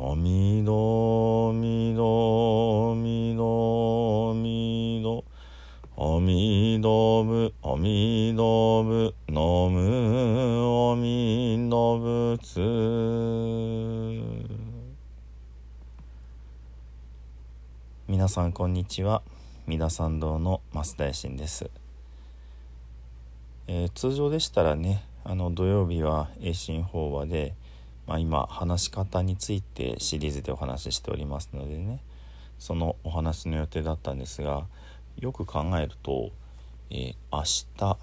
阿弥陀弥陀阿弥陀阿弥陀阿弥陀仏阿弥陀仏ナム阿弥陀仏皆さんこんにちは。三田参道の増大臣です。えー通常でしたらねあの土曜日は栄心法話で、まあ、今話し方についてシリーズでお話ししておりますのでねそのお話の予定だったんですがよく考えると、えー明日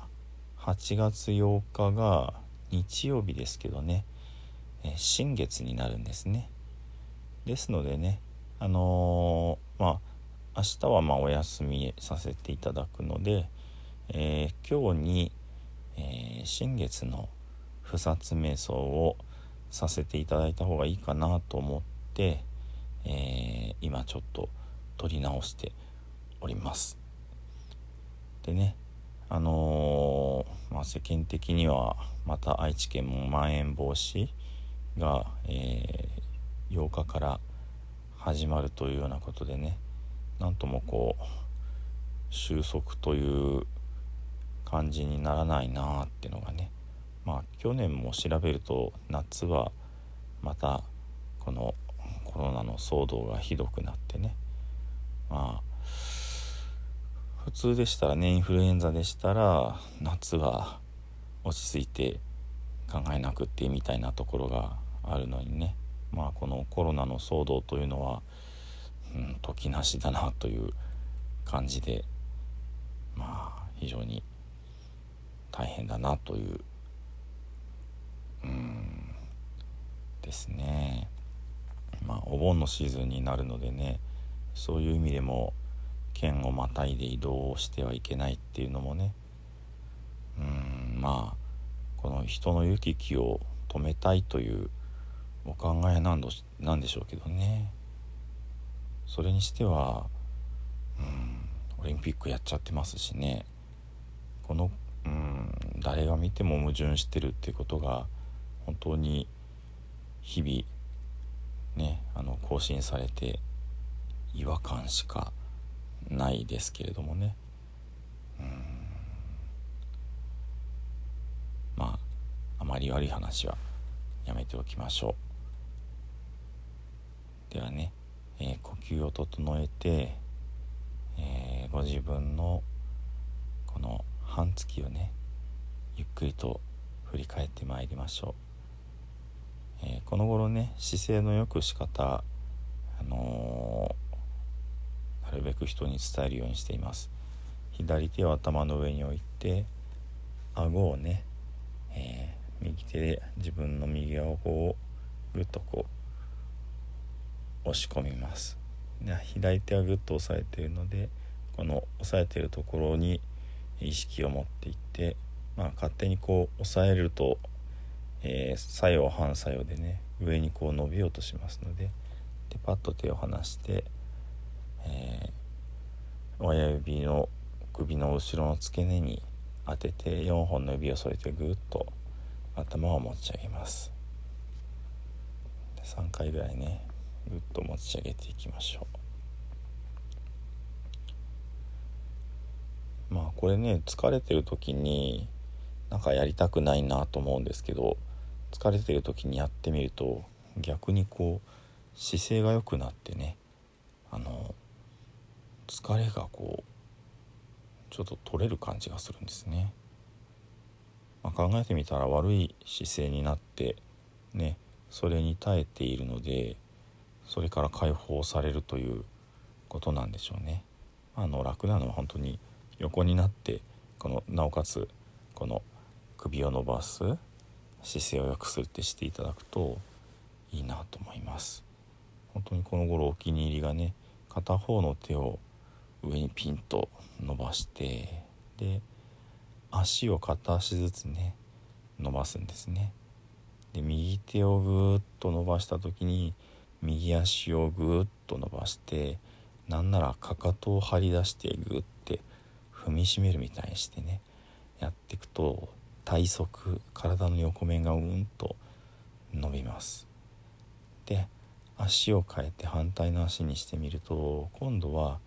8月8日が日曜日ですけどね、えー新月になるんですね。ですのでねあのーまあ明日はまお休みさせていただくので、え今日に、え新月の不殺瞑想をさせていただいた方がいいかなと思って、えー今ちょっと撮り直しております。でねあのーまあ、世間的にはまた愛知県もまん延防止が、えー8日から始まるというようなことでねなんともこう収束という感じにならないなあっていうのがねまあ去年も調べると夏はまたこのコロナの騒動がひどくなってね。まあ普通でしたらねインフルエンザでしたら夏は落ち着いて考えなくってみたいなところがあるのにね。まあこのコロナの騒動というのは、うん、時なしだなという感じでまあ非常に大変だなといううん。ですね。まあお盆のシーズンになるのでねそういう意味でも県をまたいで移動してはいけないっていうのもねうんまあこの人の行き来を止めたいというお考えなんなんでしょうけどね。それにしてはうんオリンピックやっちゃってますしね。このうん誰が見ても矛盾してるってことが本当に日々ねあの更新されて違和感しかないですけれどもね。うん。まああまり悪い話はやめておきましょう。ではね、えー呼吸を整えて、えーご自分のこの半月をねゆっくりと振り返ってまいりましょう、えーこの頃ね姿勢の良くし方あのーなるべく人に伝えるようにしています。左手を頭の上に置いて顎をね、えー右手で自分の右顎をぐっとこう押し込みます。で左手はぐっと押さえているのでこの押さえているところに意識を持っていって、まあ、勝手にこう押さえると、えー作用反作用でね上にこう伸びようとしますのででパッと手を離して、えー親指の首の後ろの付け根に当てて4本の指を添えてぐっと頭を持ち上げます。3回ぐらいねぐっと持ち上げていきましょう。まあこれね疲れてる時になんかやりたくないなと思うんですけど疲れてる時にやってみると逆にこう姿勢が良くなってねあの疲れがこうちょっと取れる感じがするんですね、まあ、考えてみたら悪い姿勢になってねそれに耐えているのでそれから解放されるということなんでしょうね。あの楽なのは本当に横になってこのなおかつこの首を伸ばす姿勢を良くするってしていただくといいなと思います。本当にこの頃お気に入りがね片方の手を上にピンと伸ばしてで足を片足ずつね伸ばすんですね。で右手をぐーっと伸ばした時に右足をぐーっと伸ばしてなんならかかとを張り出してグッて踏みしめるみたいにしてねやっていくと体側体の横面がうんと伸びます。で足を変えて反対の足にしてみると今度は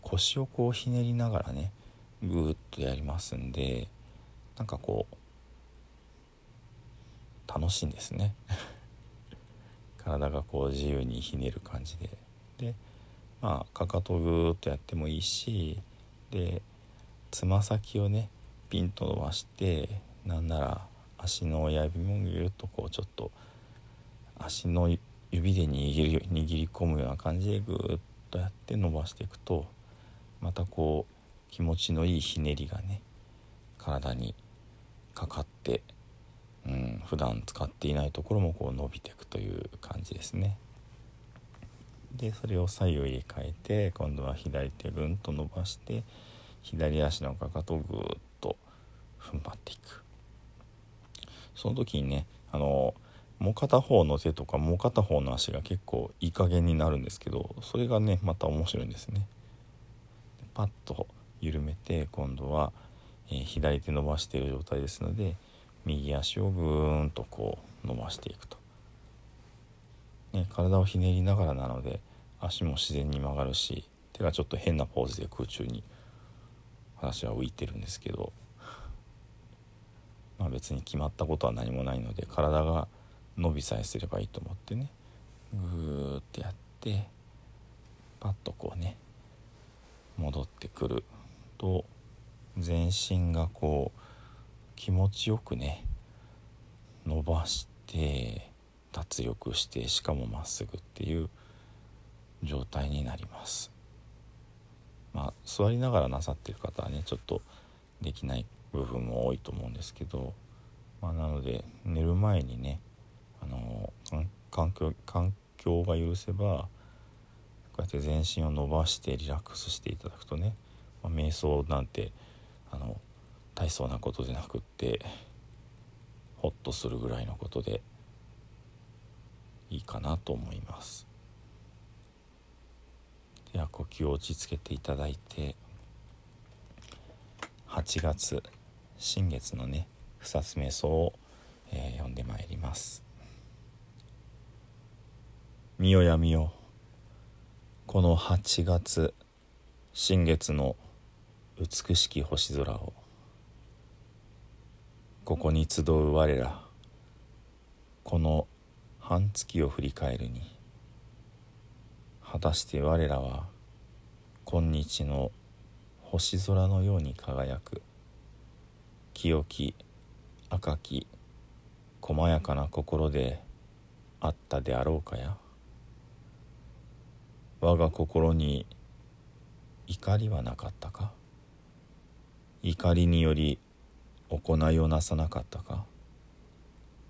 腰をこうひねりながらねぐーっとやりますんでなんかこう楽しいんですね。体がこう自由にひねる感じで。でまあかかとぐーっとやってもいいしでつま先をねピンと伸ばしてなんなら足の親指もぎゅっとこうちょっと足の指で握り握り込むような感じでぐーっとやって伸ばしていくとまたこう気持ちのいいひねりがね体にかかってうん、普段使っていないところもこう伸びていくという感じですね。でそれを左右入れ替えて今度は左手ぐんと伸ばして左足のかかとをぐーっと踏ん張っていくその時にねあのもう片方の手とかもう片方の足が結構いい加減になるんですけどそれがねまた面白いんですね。パッと緩めて今度は、えー、左手伸ばしている状態ですので右足をぐーんとこう伸ばしていくと、ね、体をひねりながらなので足も自然に曲がるし手がちょっと変なポーズで空中に私は浮いてるんですけど、まあ、別に決まったことは何もないので体が伸びさえすればいいと思ってねぐーってやってパッとこうね戻ってくる。と全身がこう気持ちよくね伸ばして脱力してしかもまっすぐっていう状態になります。まあ座りながらなさってる方はねちょっとできない部分も多いと思うんですけど、まあ、なので寝る前にねあの環境環境が許せばこうやって全身を伸ばしてリラックスしていただくとね、まあ、瞑想なんてあの大層なことでなくってホッとするぐらいのことでいいかなと思います。では呼吸を落ち着けていただいて8月新月のね草津瞑想を、えー、読んでまいります。見よやみよ。この8月新月の美しき星空を。ここに集う我らこの半月を振り返るに。果たして我らは今日の星空のように輝く。清き赤き細やかな心であったであろうかや。我が心に怒りはなかったか？怒りにより行いをなさなかったか？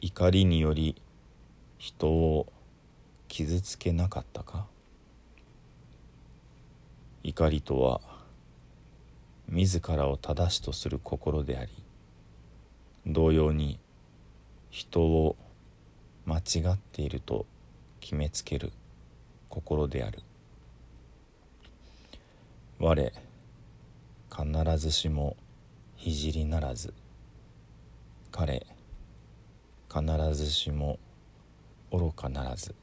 怒りにより人を傷つけなかったか？怒りとは自らを正しとする心であり同様に人を間違っていると決めつける心である。我必ずしも聖ならず。彼必ずしも愚かならず。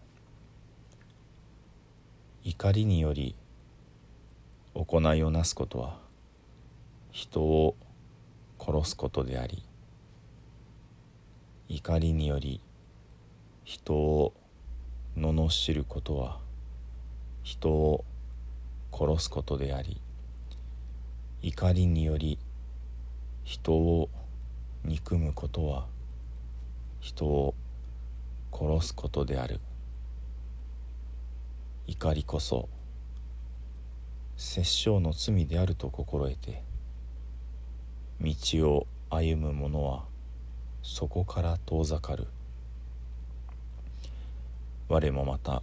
怒りにより行いをなすことは人を殺すことであり怒りにより人を罵ることは人を殺すことであり怒りにより人を憎むことは人を殺すことである。怒りこそ殺生の罪であると心得て道を歩む者はそこから遠ざかる。我もまた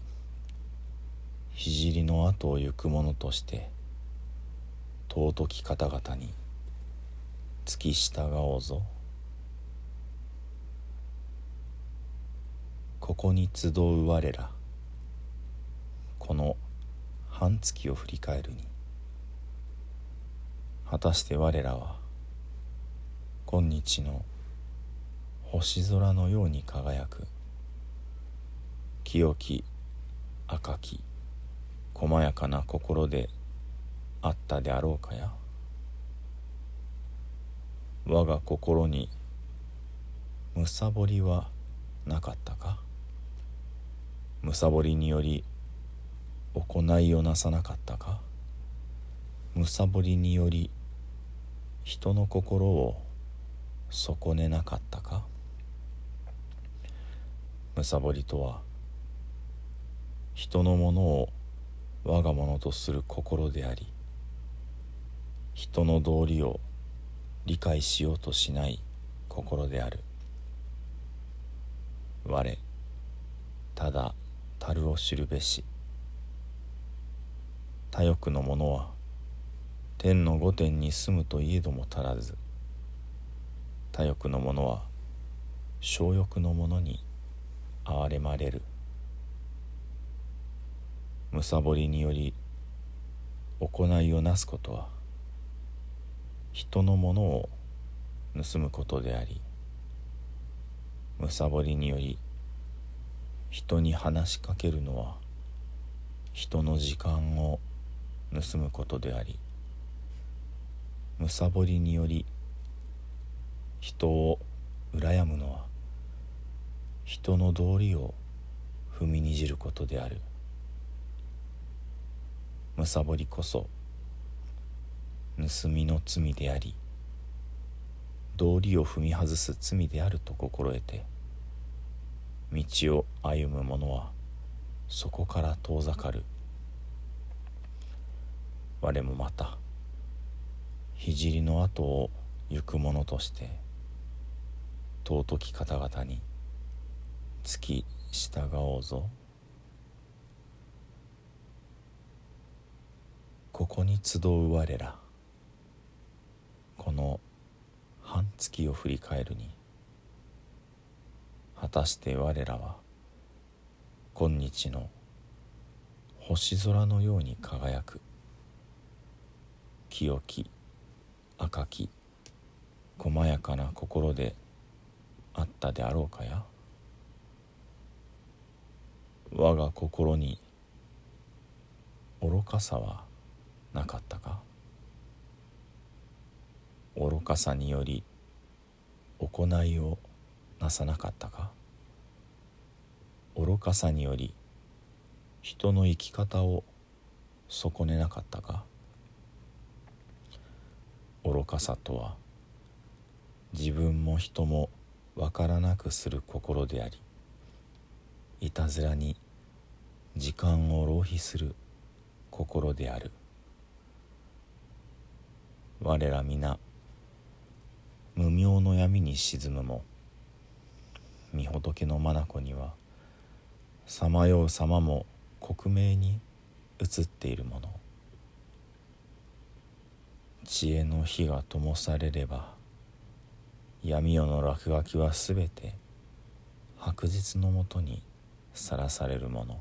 聖の後を行く者として尊き方々に付き従おうぞ。ここに集う我らこの半月を振り返るに果たして我らは今日の星空のように輝く。清き赤き細やかな心であったであろうかや。我が心にむさぼりはなかったか？むさぼりにより行いをなさなかったか？むさぼりにより人の心を損ねなかったか？むさぼりとは人のものを我が物とする心であり人の道理を理解しようとしない心である。我ただ樽を知るべし。他欲の者は天の御殿に住むといえども足らず。他欲の者は小欲の者に憐れまれる。むさぼりにより行いをなすことは人のものを盗むことでありむさぼりにより人に話しかけるのは人の時間を盗むことでありむさぼりにより人を羨むのは人の道理を踏みにじることである。むさぼりこそ盗みの罪であり道理を踏み外す罪であると心得て道を歩む者はそこから遠ざかる。我もまた聖の後を行く者として尊き方々に付き従おうぞここに集う我らこの半月を振り返るに果たして我らは今日の星空のように輝く清き赤き細やかな心であったであろうかや我が心に愚かさはなかったか？愚かさにより行いをなさなかったか？愚かさにより人の生き方を損ねなかったか？愚かさとは自分も人も分からなくする心でありいたずらに時間を浪費する心である。我ら皆無明の闇に沈むも御仏の眼にはさまよう様も克明に映っているもの。知恵の火が灯されれば闇夜の落書きはすべて白日のもとにさらされるもの。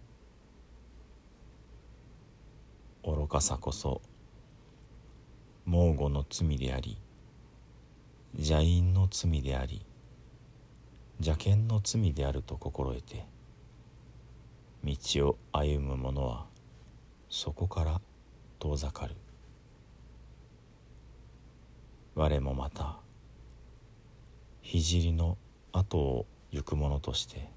愚かさこそ猛虎の罪であり邪因の罪であり邪剣の罪であると心得て道を歩む者はそこから遠ざかる。我もまた聖の後を行く者として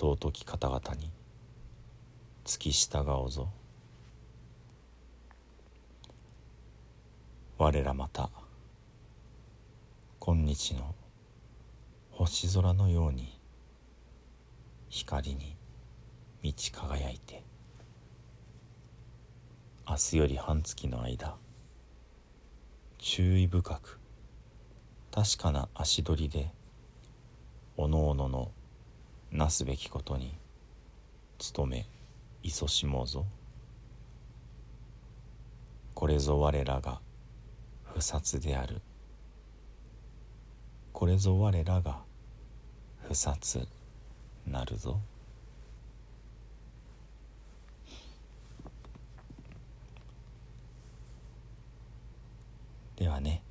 尊き方々に付き従おうぞ。我らまた今日の星空のように光に満ち輝いて明日より半月の間注意深く確かな足取りでおのおののなすべきことに努め勤しもうぞ。これぞ我らが不殺である。これぞ我らが不殺なるぞ。ではね、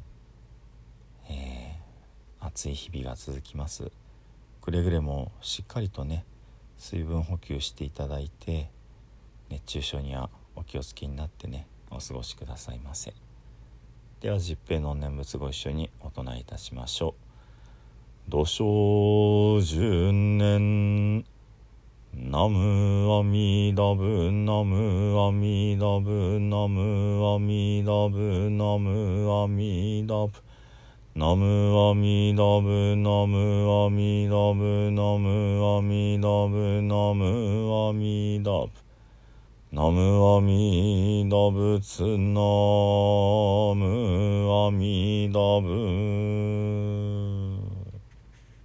えー、暑い日々が続きます。くれぐれもしっかりとね水分補給していただいて熱中症にはお気をつけになってねお過ごしくださいませ。では十平の念仏ご一緒にお唱えいたしましょう「土生十年。ナムアミダブナムアミダブナムアミダブナムアミダブ」ナムアミダブナムアミダブナムアミダブナムアミダブ。ナムアミダブツナムアミダブ。